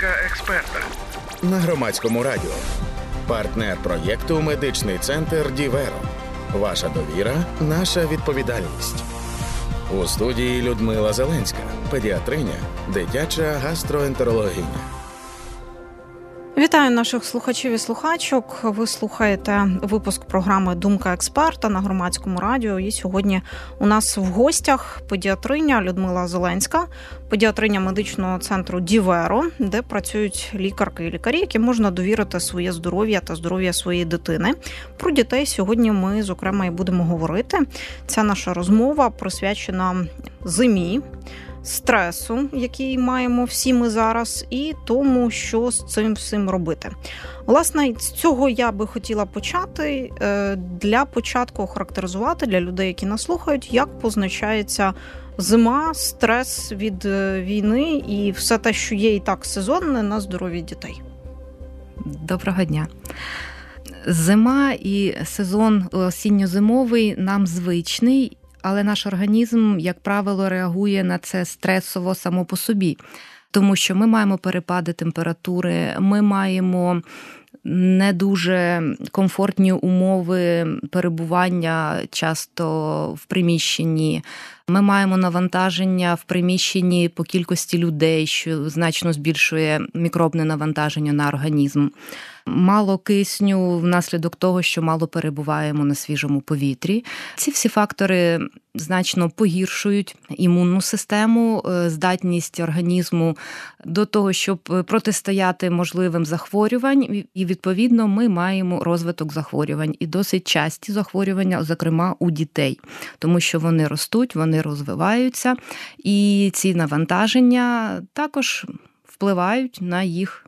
Думка експерта на громадському радіо. Партнер проєкту Медичний центр Діверо. Ваша довіра, наша відповідальність. У студії Людмила Зеленська, педіатриня, дитяча гастроентерологиня. Вітаю наших слухачів і слухачок. Ви слухаєте випуск програми Думка експерта на громадському радіо. І сьогодні у нас в гостях педіатриня Людмила Зеленська, педіатриня медичного центру Діверо, де працюють лікарки і лікарі, які можна довірити своє здоров'я та здоров'я своєї дитини. Про дітей сьогодні ми зокрема і будемо говорити. Ця наша розмова присвячена зимі стресу, який маємо всі ми зараз, і тому, що з цим всім робити. Власне, з цього я би хотіла почати е, для початку охарактеризувати для людей, які нас слухають, як позначається зима, стрес від е, війни і все те, що є і так сезонне на здоров'я дітей. Доброго дня. Зима і сезон осінньо-зимовий нам звичний, але наш організм, як правило, реагує на це стресово само по собі, тому що ми маємо перепади температури, ми маємо. Не дуже комфортні умови перебування часто в приміщенні. Ми маємо навантаження в приміщенні по кількості людей, що значно збільшує мікробне навантаження на організм мало кисню внаслідок того, що мало перебуваємо на свіжому повітрі. Ці всі фактори значно погіршують імунну систему, е, здатність організму до того, щоб протистояти можливим захворювань, і відповідно ми маємо розвиток захворювань і досить часті захворювання, зокрема у дітей, тому що вони ростуть, вони розвиваються, і ці навантаження також впливають на їх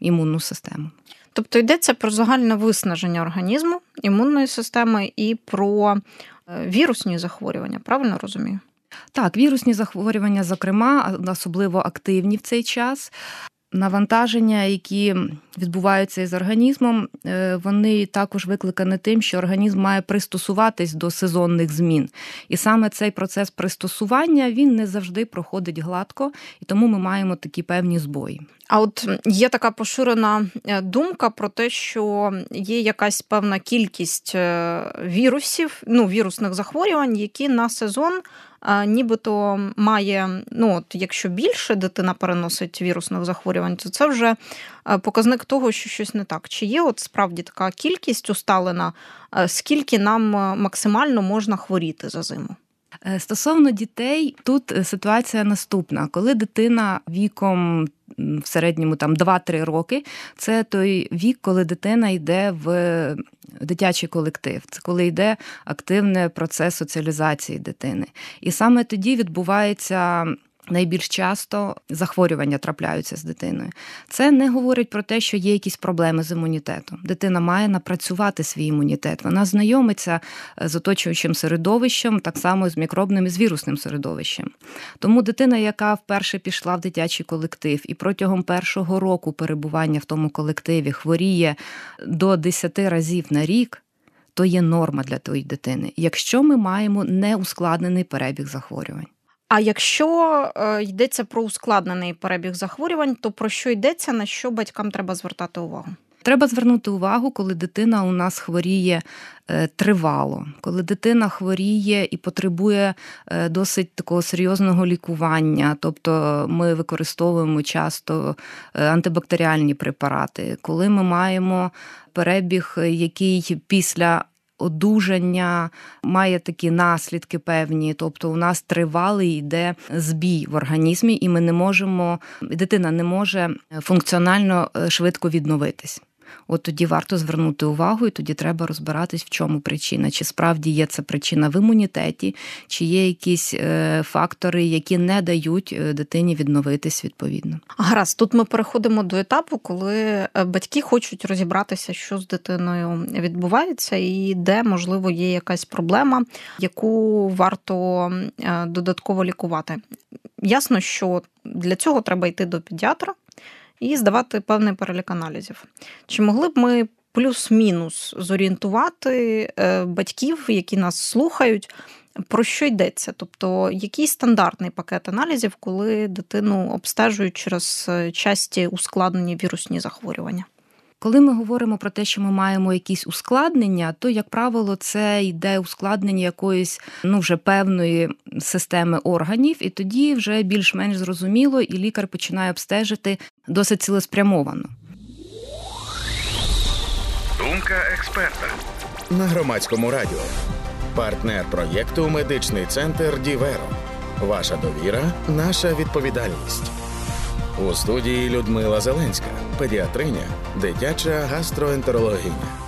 імунну систему. Тобто йдеться про загальне виснаження організму, імунної системи і про е, вірусні захворювання, правильно розумію? Так, вірусні захворювання, зокрема, особливо активні в цей час. Навантаження, які відбуваються із організмом, е, вони також викликані тим, що організм має пристосуватись до сезонних змін. І саме цей процес пристосування він не завжди проходить гладко, і тому ми маємо такі певні збої. А от є така поширена е, думка про те, що є якась певна кількість е, вірусів, ну вірусних захворювань, які на сезон нібито має, ну от якщо більше дитина переносить вірусних захворювань, то це вже показник того, що щось не так. Чи є от справді така кількість усталена, скільки нам максимально можна хворіти за зиму? Е, стосовно дітей, тут е, ситуація наступна: коли дитина віком в середньому там 2-3 роки, це той вік, коли дитина йде в дитячий колектив, це коли йде активний процес соціалізації дитини. І саме тоді відбувається найбільш часто захворювання трапляються з дитиною. Це не говорить про те, що є якісь проблеми з імунітетом. Дитина має напрацювати свій імунітет. Вона знайомиться е, з оточуючим середовищем, так само з мікробним і з вірусним середовищем. Тому дитина, яка вперше пішла в дитячий колектив і протягом першого року перебування в тому колективі хворіє до 10 разів на рік. То є норма для тої дитини, якщо ми маємо неускладнений перебіг захворювань. А якщо е, йдеться про ускладнений перебіг захворювань, то про що йдеться, на що батькам треба звертати увагу? Треба звернути увагу, коли дитина у нас хворіє е, тривало, коли дитина хворіє і потребує е, досить такого серйозного лікування, тобто ми використовуємо часто антибактеріальні препарати, коли ми маємо перебіг, який після одужання має такі наслідки певні, тобто у нас тривалий йде збій в організмі, і ми не можемо, дитина не може функціонально е, швидко відновитись от тоді варто звернути увагу, і тоді треба розбиратись, в чому причина. Чи справді є це причина в імунітеті, чи є якісь е, фактори, які не дають е, дитині відновитись відповідно. Гаразд, тут ми переходимо до етапу, коли е, батьки хочуть розібратися, що з дитиною відбувається, і де можливо є якась проблема, яку варто додатково лікувати. Ясно, що для цього треба йти до педіатра і здавати певний перелік аналізів. Чи могли б ми плюс-мінус зорієнтувати е, батьків, які нас слухають. Про що йдеться? Тобто, який стандартний пакет аналізів, коли дитину обстежують через е, часті ускладнені вірусні захворювання? Коли ми говоримо про те, що ми маємо якісь ускладнення, то, як правило, це йде ускладнення якоїсь ну вже певної системи органів, і тоді вже більш-менш зрозуміло, і лікар починає обстежити досить цілеспрямовано. Думка експерта на громадському радіо. Партнер проєкту Медичний центр Діверо. Ваша довіра, наша відповідальність. У студії Людмила Зеленська, педіатриня, дитяча гастроентерологиня.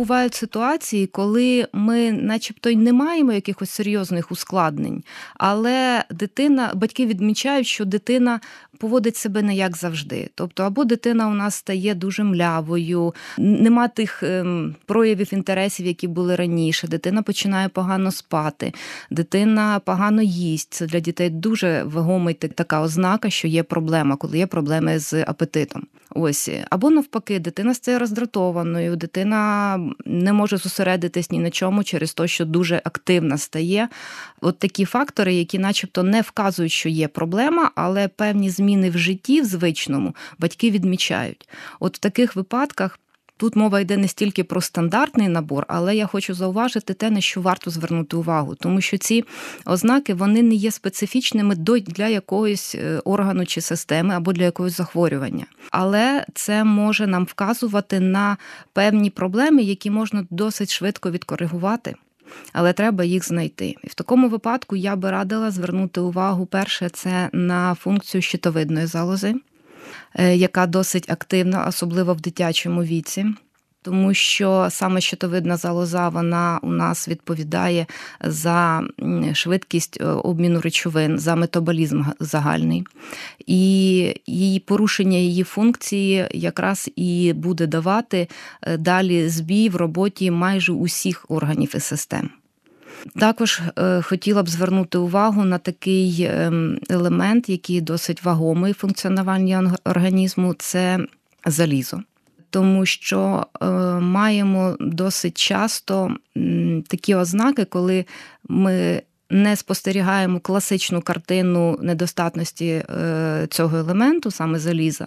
Бувають ситуації, коли ми, начебто, й не маємо якихось серйозних ускладнень, але дитина, батьки відмічають, що дитина поводить себе не як завжди. Тобто, або дитина у нас стає дуже млявою, нема тих ем, проявів інтересів, які були раніше. Дитина починає погано спати, дитина погано їсть. Це для дітей дуже вагомий така ознака, що є проблема, коли є проблеми з апетитом. Ось або навпаки, дитина стає роздратованою, дитина не може зосередитись ні на чому через те, що дуже активна стає. От такі фактори, які, начебто, не вказують, що є проблема, але певні зміни в житті в звичному батьки відмічають. От в таких випадках. Тут мова йде не стільки про стандартний набор, але я хочу зауважити те, на що варто звернути увагу, тому що ці ознаки вони не є специфічними для якоїсь е, органу чи системи або для якогось захворювання. Але це може нам вказувати на певні проблеми, які можна досить швидко відкоригувати. Але треба їх знайти. І в такому випадку я би радила звернути увагу перше, це на функцію щитовидної залози. Е, яка досить активна, особливо в дитячому віці. Тому що саме щитовидна залоза вона у нас відповідає за швидкість е, обміну речовин, за метаболізм загальний, і її порушення її функції якраз і буде давати е, далі збій в роботі майже усіх органів і систем. Також е, хотіла б звернути увагу на такий ем, елемент, який досить вагомий функціонування організму це залізо. Тому що е, маємо досить часто такі ознаки, коли ми не спостерігаємо класичну картину недостатності е, цього елементу, саме заліза,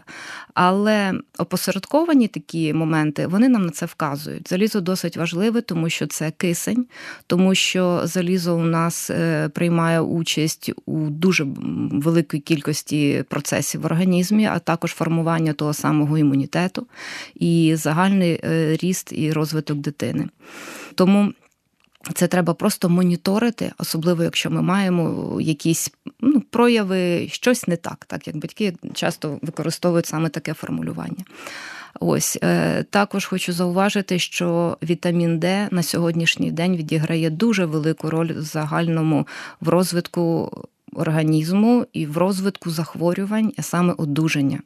але опосередковані такі моменти вони нам на це вказують. Залізо досить важливе, тому що це кисень, тому що залізо у нас е, приймає участь у дуже великій кількості процесів в організмі, а також формування того самого імунітету і загальний е, ріст і розвиток дитини. Тому це треба просто моніторити, особливо якщо ми маємо якісь ну, прояви, щось не так, так як батьки часто використовують саме таке формулювання. Ось е, також хочу зауважити, що вітамін Д на сьогоднішній день відіграє дуже велику роль в загальному в розвитку організму і в розвитку захворювань, а саме одужання.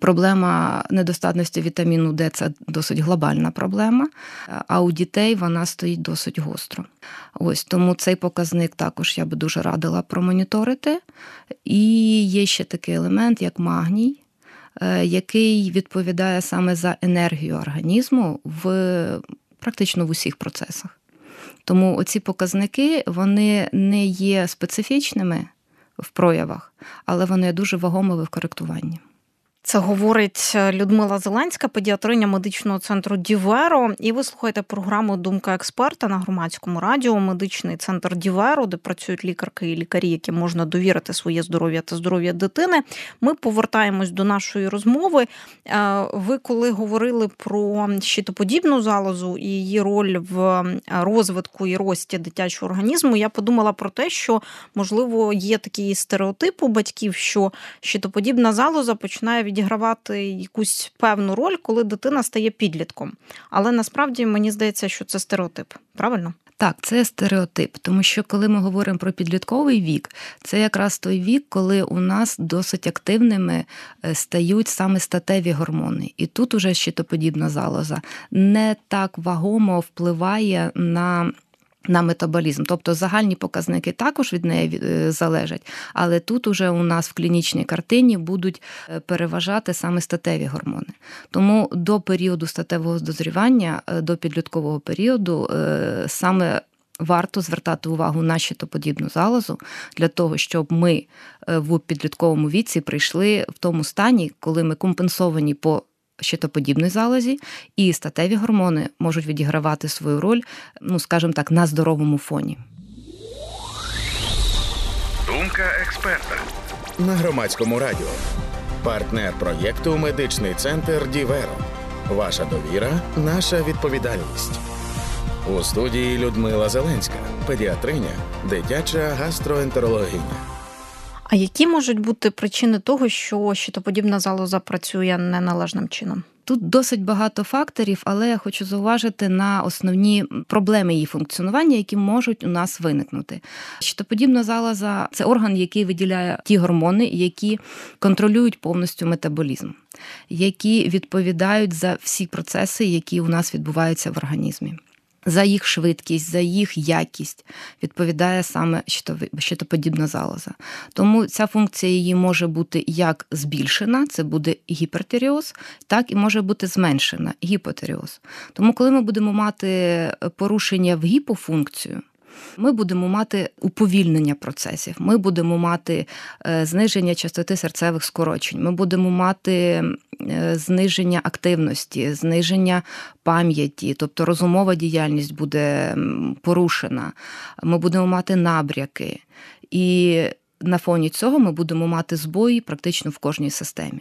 Проблема недостатності вітаміну Д це досить глобальна проблема, а у дітей вона стоїть досить гостро. Ось тому цей показник також я би дуже радила промоніторити. І є ще такий елемент, як магній, е, який відповідає саме за енергію організму в практично в усіх процесах. Тому оці показники вони не є специфічними в проявах, але вони дуже вагомими в коректуванні. Це говорить е, Людмила Зеленська, педіатриня медичного центру Діверо. І ви слухаєте програму Думка експерта на громадському радіо, медичний центр Діверо, де працюють лікарки і лікарі, яким можна довірити своє здоров'я та здоров'я дитини. Ми повертаємось до нашої розмови. Е, ви коли говорили про щитоподібну залозу і її роль в е, розвитку і рості дитячого організму, я подумала про те, що можливо є такий стереотип у батьків, що щитоподібна залоза починає відігравати якусь певну роль, коли дитина стає підлітком. Але насправді мені здається, що це стереотип. Правильно? Так, це стереотип, тому що коли ми говоримо про підлітковий вік, це якраз той вік, коли у нас досить активними е, стають саме статеві гормони. І тут уже щитоподібна залоза не так вагомо впливає на на метаболізм, тобто загальні показники також від неї е, залежать, але тут уже у нас в клінічній картині будуть е, переважати саме статеві гормони. Тому до періоду статевого дозрівання, е, до підліткового періоду, саме варто звертати увагу на щитоподібну залозу для того, щоб ми в підлітковому віці прийшли в тому стані, коли ми компенсовані по щитоподібній залозі, і статеві гормони можуть відігравати свою роль, ну скажімо так, на здоровому фоні. Думка експерта на громадському радіо. Партнер проєкту Медичний центр Діверо. Ваша довіра, наша відповідальність. У студії Людмила Зеленська, педіатриня, дитяча гастроентерологиня. А які можуть бути причини того, що щитоподібна залоза працює неналежним чином? Тут досить багато факторів, але я хочу зауважити на основні проблеми її функціонування, які можуть у нас виникнути. Щитоподібна залоза це орган, який виділяє ті гормони, які контролюють повністю метаболізм, які відповідають за всі процеси, які у нас відбуваються в організмі. За їх швидкість, за їх якість відповідає саме щитоподібна залоза. Тому ця функція її може бути як збільшена, це буде гіпертиріоз, так і може бути зменшена гіпотиріоз. Тому, коли ми будемо мати порушення в гіпофункцію, ми будемо мати уповільнення процесів, ми будемо мати е, зниження частоти серцевих скорочень, ми будемо мати е, зниження активності, зниження пам'яті, тобто розумова діяльність буде порушена, ми будемо мати набряки. І на фоні цього ми будемо мати збої практично в кожній системі.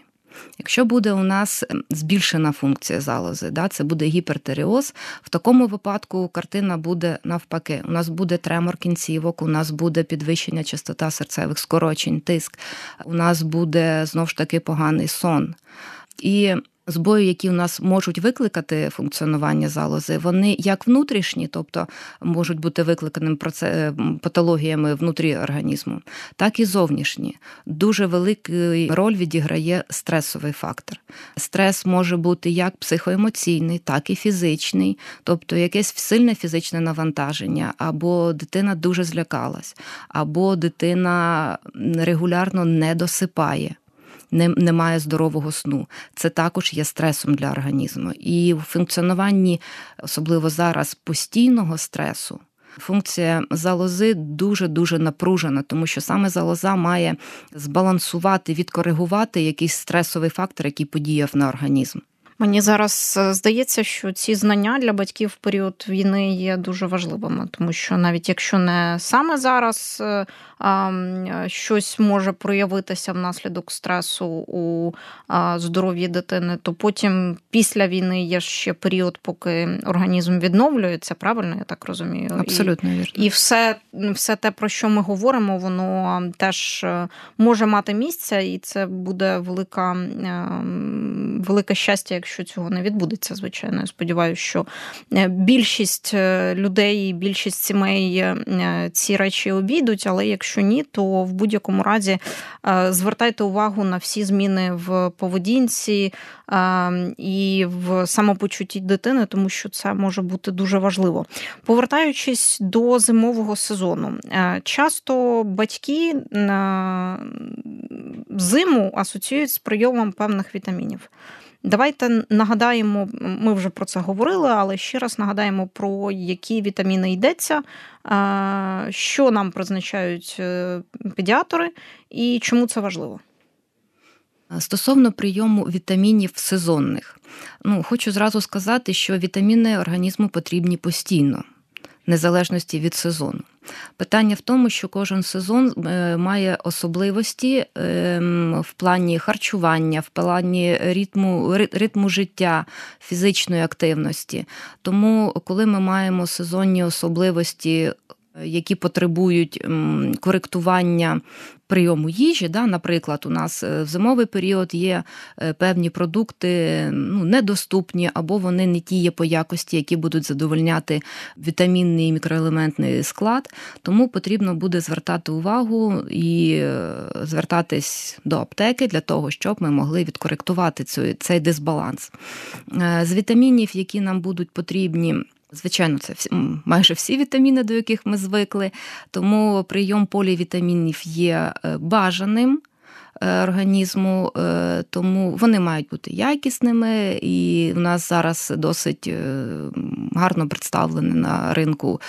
Якщо буде у нас ем, збільшена функція залози, да, це буде гіпертеріоз, в такому випадку картина буде навпаки. У нас буде тремор кінцівок, у нас буде підвищення частота серцевих скорочень, тиск, у нас буде знову ж таки поганий сон. І збої, які у нас можуть викликати функціонування залози, вони як внутрішні, тобто можуть бути викликаними е, патологіями внутрі організму, так і зовнішні. Дуже велику роль відіграє стресовий фактор. Стрес може бути як психоемоційний, так і фізичний, тобто якесь сильне фізичне навантаження, або дитина дуже злякалась, або дитина регулярно не досипає немає здорового сну. Це також є стресом для організму. І в функціонуванні, особливо зараз, постійного стресу. Функція залози дуже дуже напружена, тому що саме залоза має збалансувати, відкоригувати якийсь стресовий фактор, який подіяв на організм. Мені зараз е, здається, що ці знання для батьків в період війни є дуже важливими, тому що навіть якщо не саме зараз е, щось може проявитися внаслідок стресу у здоров'ї дитини, то потім після війни є ще період, поки організм відновлюється. Правильно, я так розумію, абсолютно вірно. і все, все те, про що ми говоримо, воно теж е, може мати місце, і це буде велика, велике щастя, якщо цього не відбудеться. Звичайно, я сподіваюся, що е, більшість е, людей, більшість сімей ці речі обійдуть, але якщо ні, то в будь-якому разі е, звертайте увагу на всі зміни в поведінці е, і в самопочутті дитини, тому що це може бути дуже важливо. Повертаючись до зимового сезону, е, часто батьки зиму асоціюють з прийомом певних вітамінів. Давайте нагадаємо, ми вже про це говорили, але ще раз нагадаємо, про які вітаміни йдеться, що нам призначають е, педіатори і чому це важливо. Стосовно прийому вітамінів сезонних, ну хочу зразу сказати, що вітаміни організму потрібні постійно незалежності від сезону. Питання в тому, що кожен сезон е, має особливості ем, в плані харчування, в плані ритму, ритму життя, фізичної активності. Тому, коли ми маємо сезонні особливості які потребують коректування прийому їжі. Да? Наприклад, у нас е, в зимовий період є е, певні продукти ну, недоступні, або вони не ті є по якості, які будуть задовольняти вітамінний і мікроелементний склад. Тому потрібно буде звертати увагу і е, звертатись до аптеки для того, щоб ми могли відкоректувати цей дисбаланс. З вітамінів, які нам будуть потрібні Звичайно, це всі, майже всі вітаміни, до яких ми звикли. Тому прийом полівітамінів є е, бажаним. Е, організму, е, тому вони мають бути якісними, і в нас зараз досить гарно представлений на ринку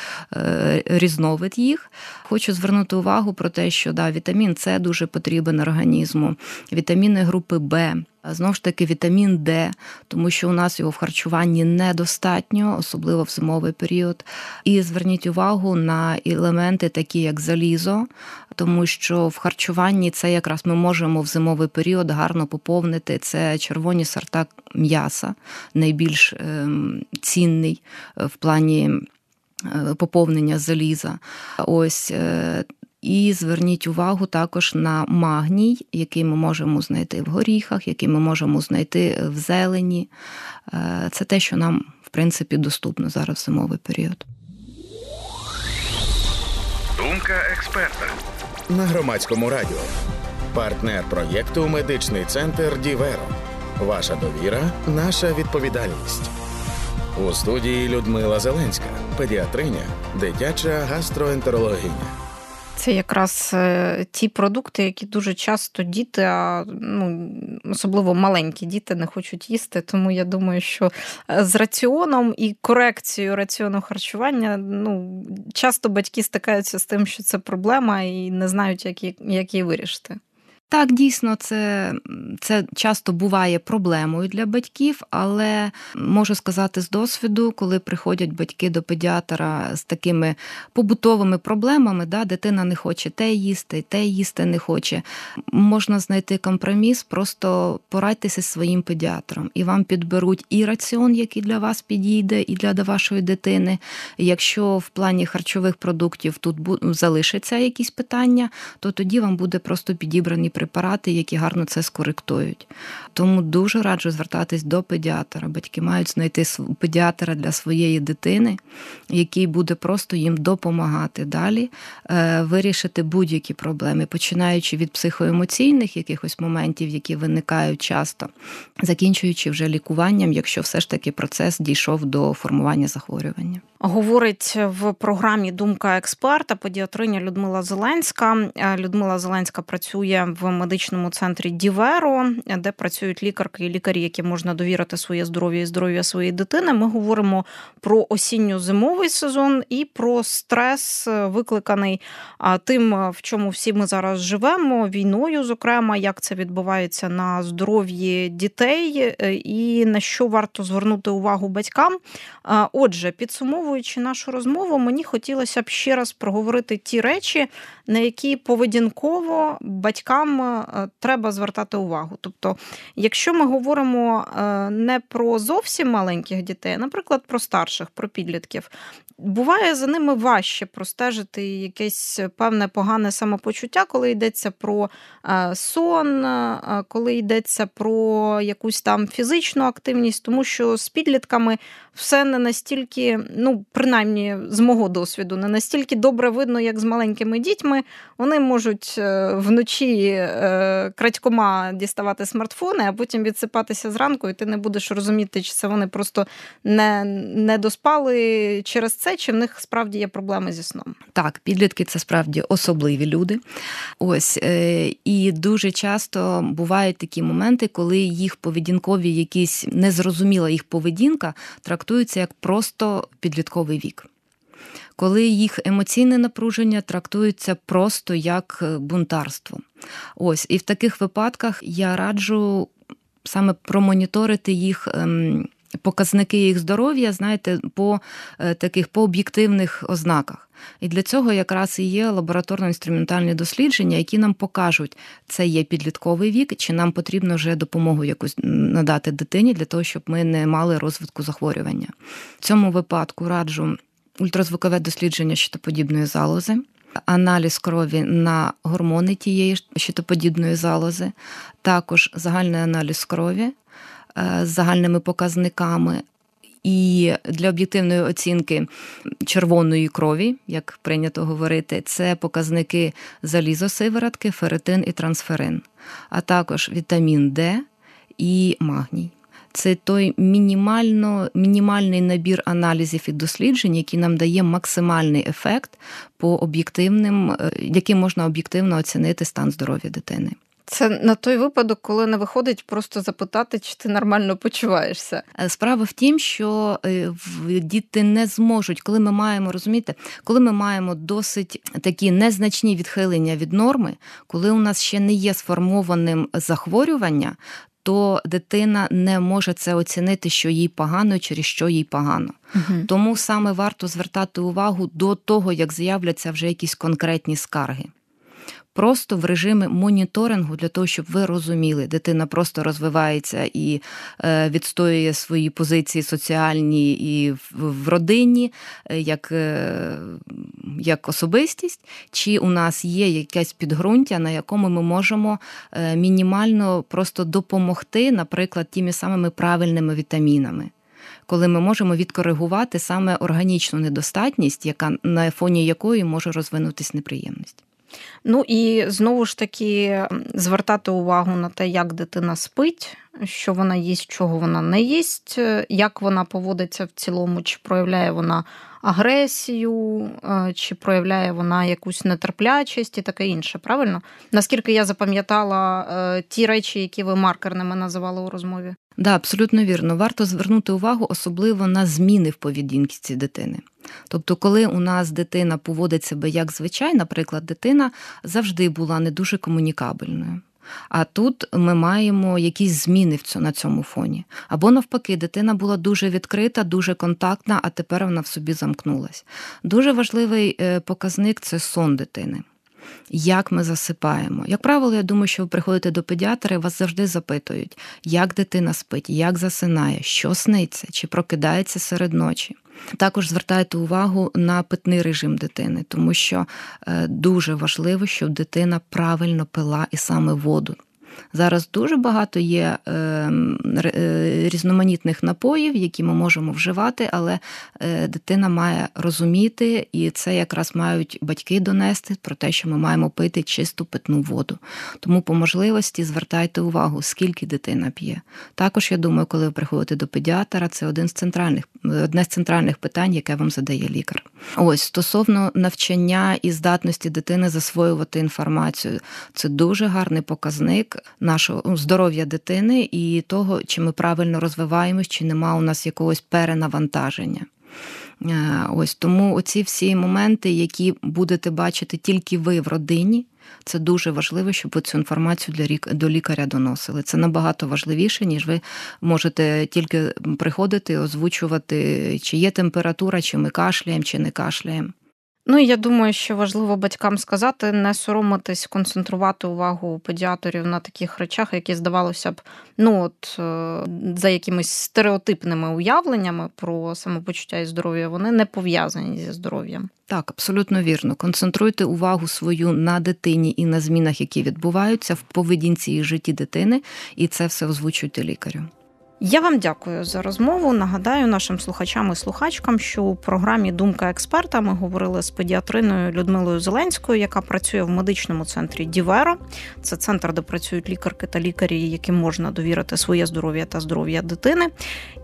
різновид їх. Хочу звернути увагу про те, що да, вітамін С дуже потрібен організму, вітаміни групи Б. Знову ж таки, вітамін Д, тому що у нас його в харчуванні недостатньо, особливо в зимовий період. І зверніть увагу на елементи, такі як залізо, тому що в харчуванні це якраз ми можемо в зимовий період гарно поповнити це червоні сорта м'яса, найбільш ем, цінний е, в плані. Е, поповнення заліза. Ось е, і зверніть увагу також на магній, який ми можемо знайти в горіхах, який ми можемо знайти в зелені. Е, це те, що нам, в принципі, доступно зараз в зимовий період. Думка експерта на громадському радіо. Партнер проєкту Медичний центр Діверо. Ваша довіра, наша відповідальність. У студії Людмила Зеленська, педіатриня, дитяча гастроентерологиня. Це якраз е, ті продукти, які дуже часто діти, а ну особливо маленькі діти не хочуть їсти. Тому я думаю, що е, з раціоном і корекцією раціону харчування ну часто батьки стикаються з тим, що це проблема, і не знають, як як її вирішити. Так, дійсно, це це часто буває проблемою для батьків, але можу сказати з досвіду, коли приходять батьки до педіатра з такими побутовими проблемами, да, дитина не хоче те їсти, те їсти не хоче. Можна знайти компроміс, просто порадьтеся зі своїм педіатром, і вам підберуть і раціон, який для вас підійде, і для вашої дитини. Якщо в плані харчових продуктів тут залишаться якісь питання, то тоді вам буде просто підібраний препарати, які гарно це скоректують. Тому дуже раджу звертатись до педіатра. Батьки мають знайти педіатра для своєї дитини, який буде просто їм допомагати далі е, вирішити будь-які проблеми, починаючи від психоемоційних якихось моментів, які виникають часто, закінчуючи вже лікуванням, якщо все ж таки процес дійшов до формування захворювання. Говорить в програмі Думка експерта педіатриня Людмила Зеленська. Е, Людмила Зеленська працює в медичному центрі Діверо, де працюють лікарки і лікарі, які можна довірити своє здоров'я і здоров'я своєї дитини. Ми говоримо про осінньо-зимовий сезон і про стрес, викликаний тим, в чому всі ми зараз живемо, війною, зокрема, як це відбувається на здоров'ї дітей, е, і на що варто звернути увагу батькам. Отже, підсумовуючи нашу розмову, мені хотілося б ще раз проговорити ті речі, на які поведінково батькам е, треба звертати увагу. Тобто, якщо ми говоримо е, не про зовсім маленьких дітей, а, наприклад, про старших, про підлітків, буває за ними важче простежити якесь певне погане самопочуття, коли йдеться про е, сон, коли йдеться про якусь там фізичну активність, тому що з підлітками все не настільки, ну, принаймні, з мого досвіду, не настільки добре видно, як з маленькими дітьми. Вони можуть е, вночі е, крадькома діставати смартфони, а потім відсипатися зранку, і ти не будеш розуміти, чи це вони просто не, не доспали через це, чи в них справді є проблеми зі сном. Так, підлітки це справді особливі люди. Ось е, і дуже часто бувають такі моменти, коли їх поведінкові, якісь незрозуміла їх поведінка, трактуються як просто підлітковий вік коли їх емоційне напруження трактується просто як е, бунтарство. Ось, і в таких випадках я раджу саме промоніторити їх. Показники їх здоров'я, знаєте, по е, таких по об'єктивних ознаках. І для цього якраз і є лабораторно-інструментальні дослідження, які нам покажуть, це є підлітковий вік, чи нам потрібно вже допомогу якусь надати дитині для того, щоб ми не мали розвитку захворювання. В цьому випадку раджу ультразвукове дослідження щитоподібної залози, аналіз крові на гормони тієї щитоподібної залози, також загальний аналіз крові з загальними показниками. І для об'єктивної оцінки червоної крові, як прийнято говорити, це показники залізосиворотки, ферритин і трансферин, а також вітамін Д і магній. Це той мінімально, мінімальний набір аналізів і досліджень, який нам дає максимальний ефект по об'єктивним, е, яким можна об'єктивно оцінити стан здоров'я дитини. Це на той випадок, коли не виходить просто запитати, чи ти нормально почуваєшся. Е, справа в тім, що е, діти не зможуть, коли ми маємо розумієте, коли ми маємо досить такі незначні відхилення від норми, коли у нас ще не є сформованим захворювання. То дитина не може це оцінити, що їй погано, через що їй погано. Угу. Тому саме варто звертати увагу до того, як з'являться вже якісь конкретні скарги просто в режимі моніторингу для того, щоб ви розуміли, дитина просто розвивається і е, відстоює свої позиції соціальні і в родині, е, як е, як особистість, чи у нас є якесь підґрунтя, на якому ми можемо мінімально просто допомогти, наприклад, тими самими правильними вітамінами. Коли ми можемо відкоригувати саме органічну недостатність, яка на фоні якої може розвинутись неприємність. Ну і знову ж таки звертати увагу на те, як дитина спить, що вона їсть, чого вона не їсть, як вона поводиться в цілому, чи проявляє вона агресію, е, чи проявляє вона якусь нетерплячість і таке інше. Правильно? Наскільки я запам'ятала е, ті речі, які ви маркерними називали у розмові? Да, абсолютно вірно. Варто звернути увагу особливо на зміни в поведінці дитини. Тобто, коли у нас дитина поводить себе як звичай, наприклад, дитина завжди була не дуже комунікабельною. А тут ми маємо якісь зміни на цьому фоні. Або навпаки, дитина була дуже відкрита, дуже контактна, а тепер вона в собі замкнулась. Дуже важливий е, показник це сон дитини. Як ми засипаємо. Як правило, я думаю, що ви приходите до педіатра і вас завжди запитують, як дитина спить, як засинає, що сниться, чи прокидається серед ночі. Також звертайте увагу на питний режим дитини, тому що е, дуже важливо, щоб дитина правильно пила і саме воду. Зараз дуже багато є ем, е, різноманітних напоїв, які ми можемо вживати, але е, дитина має розуміти, і це якраз мають батьки донести про те, що ми маємо пити чисту питну воду. Тому по можливості звертайте увагу, скільки дитина п'є. Також я думаю, коли ви приходите до педіатра, це один з центральних, одне з центральних питань, яке вам задає лікар. Ось стосовно навчання і здатності дитини засвоювати інформацію, це дуже гарний показник нашого ну, здоров'я дитини і того, чи ми правильно розвиваємось, чи нема у нас якогось перенавантаження. Е, ось тому оці всі моменти, які будете бачити тільки ви в родині, це дуже важливо, щоб ви цю інформацію для до лікаря доносили. Це набагато важливіше, ніж ви можете тільки приходити, озвучувати, чи є температура, чи ми кашляємо, чи не кашляємо. Ну я думаю, що важливо батькам сказати, не соромитись, концентрувати увагу педіатрів на таких речах, які здавалося б, ну от е, за якимись стереотипними уявленнями про самопочуття і здоров'я, вони не пов'язані зі здоров'ям. Так, абсолютно вірно. Концентруйте увагу свою на дитині і на змінах, які відбуваються в поведінці і житті дитини, і це все озвучуйте лікарю. Я вам дякую за розмову. Нагадаю нашим слухачам і слухачкам, що у програмі Думка експерта ми говорили з педіатриною Людмилою Зеленською, яка працює в медичному центрі Діверо. Це центр, де працюють лікарки та лікарі, яким можна довірити своє здоров'я та здоров'я дитини.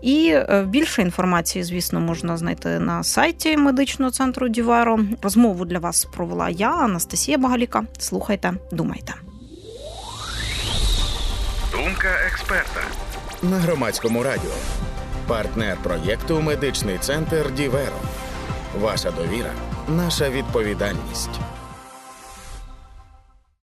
І е, більше інформації, звісно, можна знайти на сайті медичного центру Діверо. Розмову для вас провела я, Анастасія Багаліка. Слухайте, думайте. Думка експерта на громадському радіо. Партнер проєкту Медичний центр Діверо. Ваша довіра, наша відповідальність.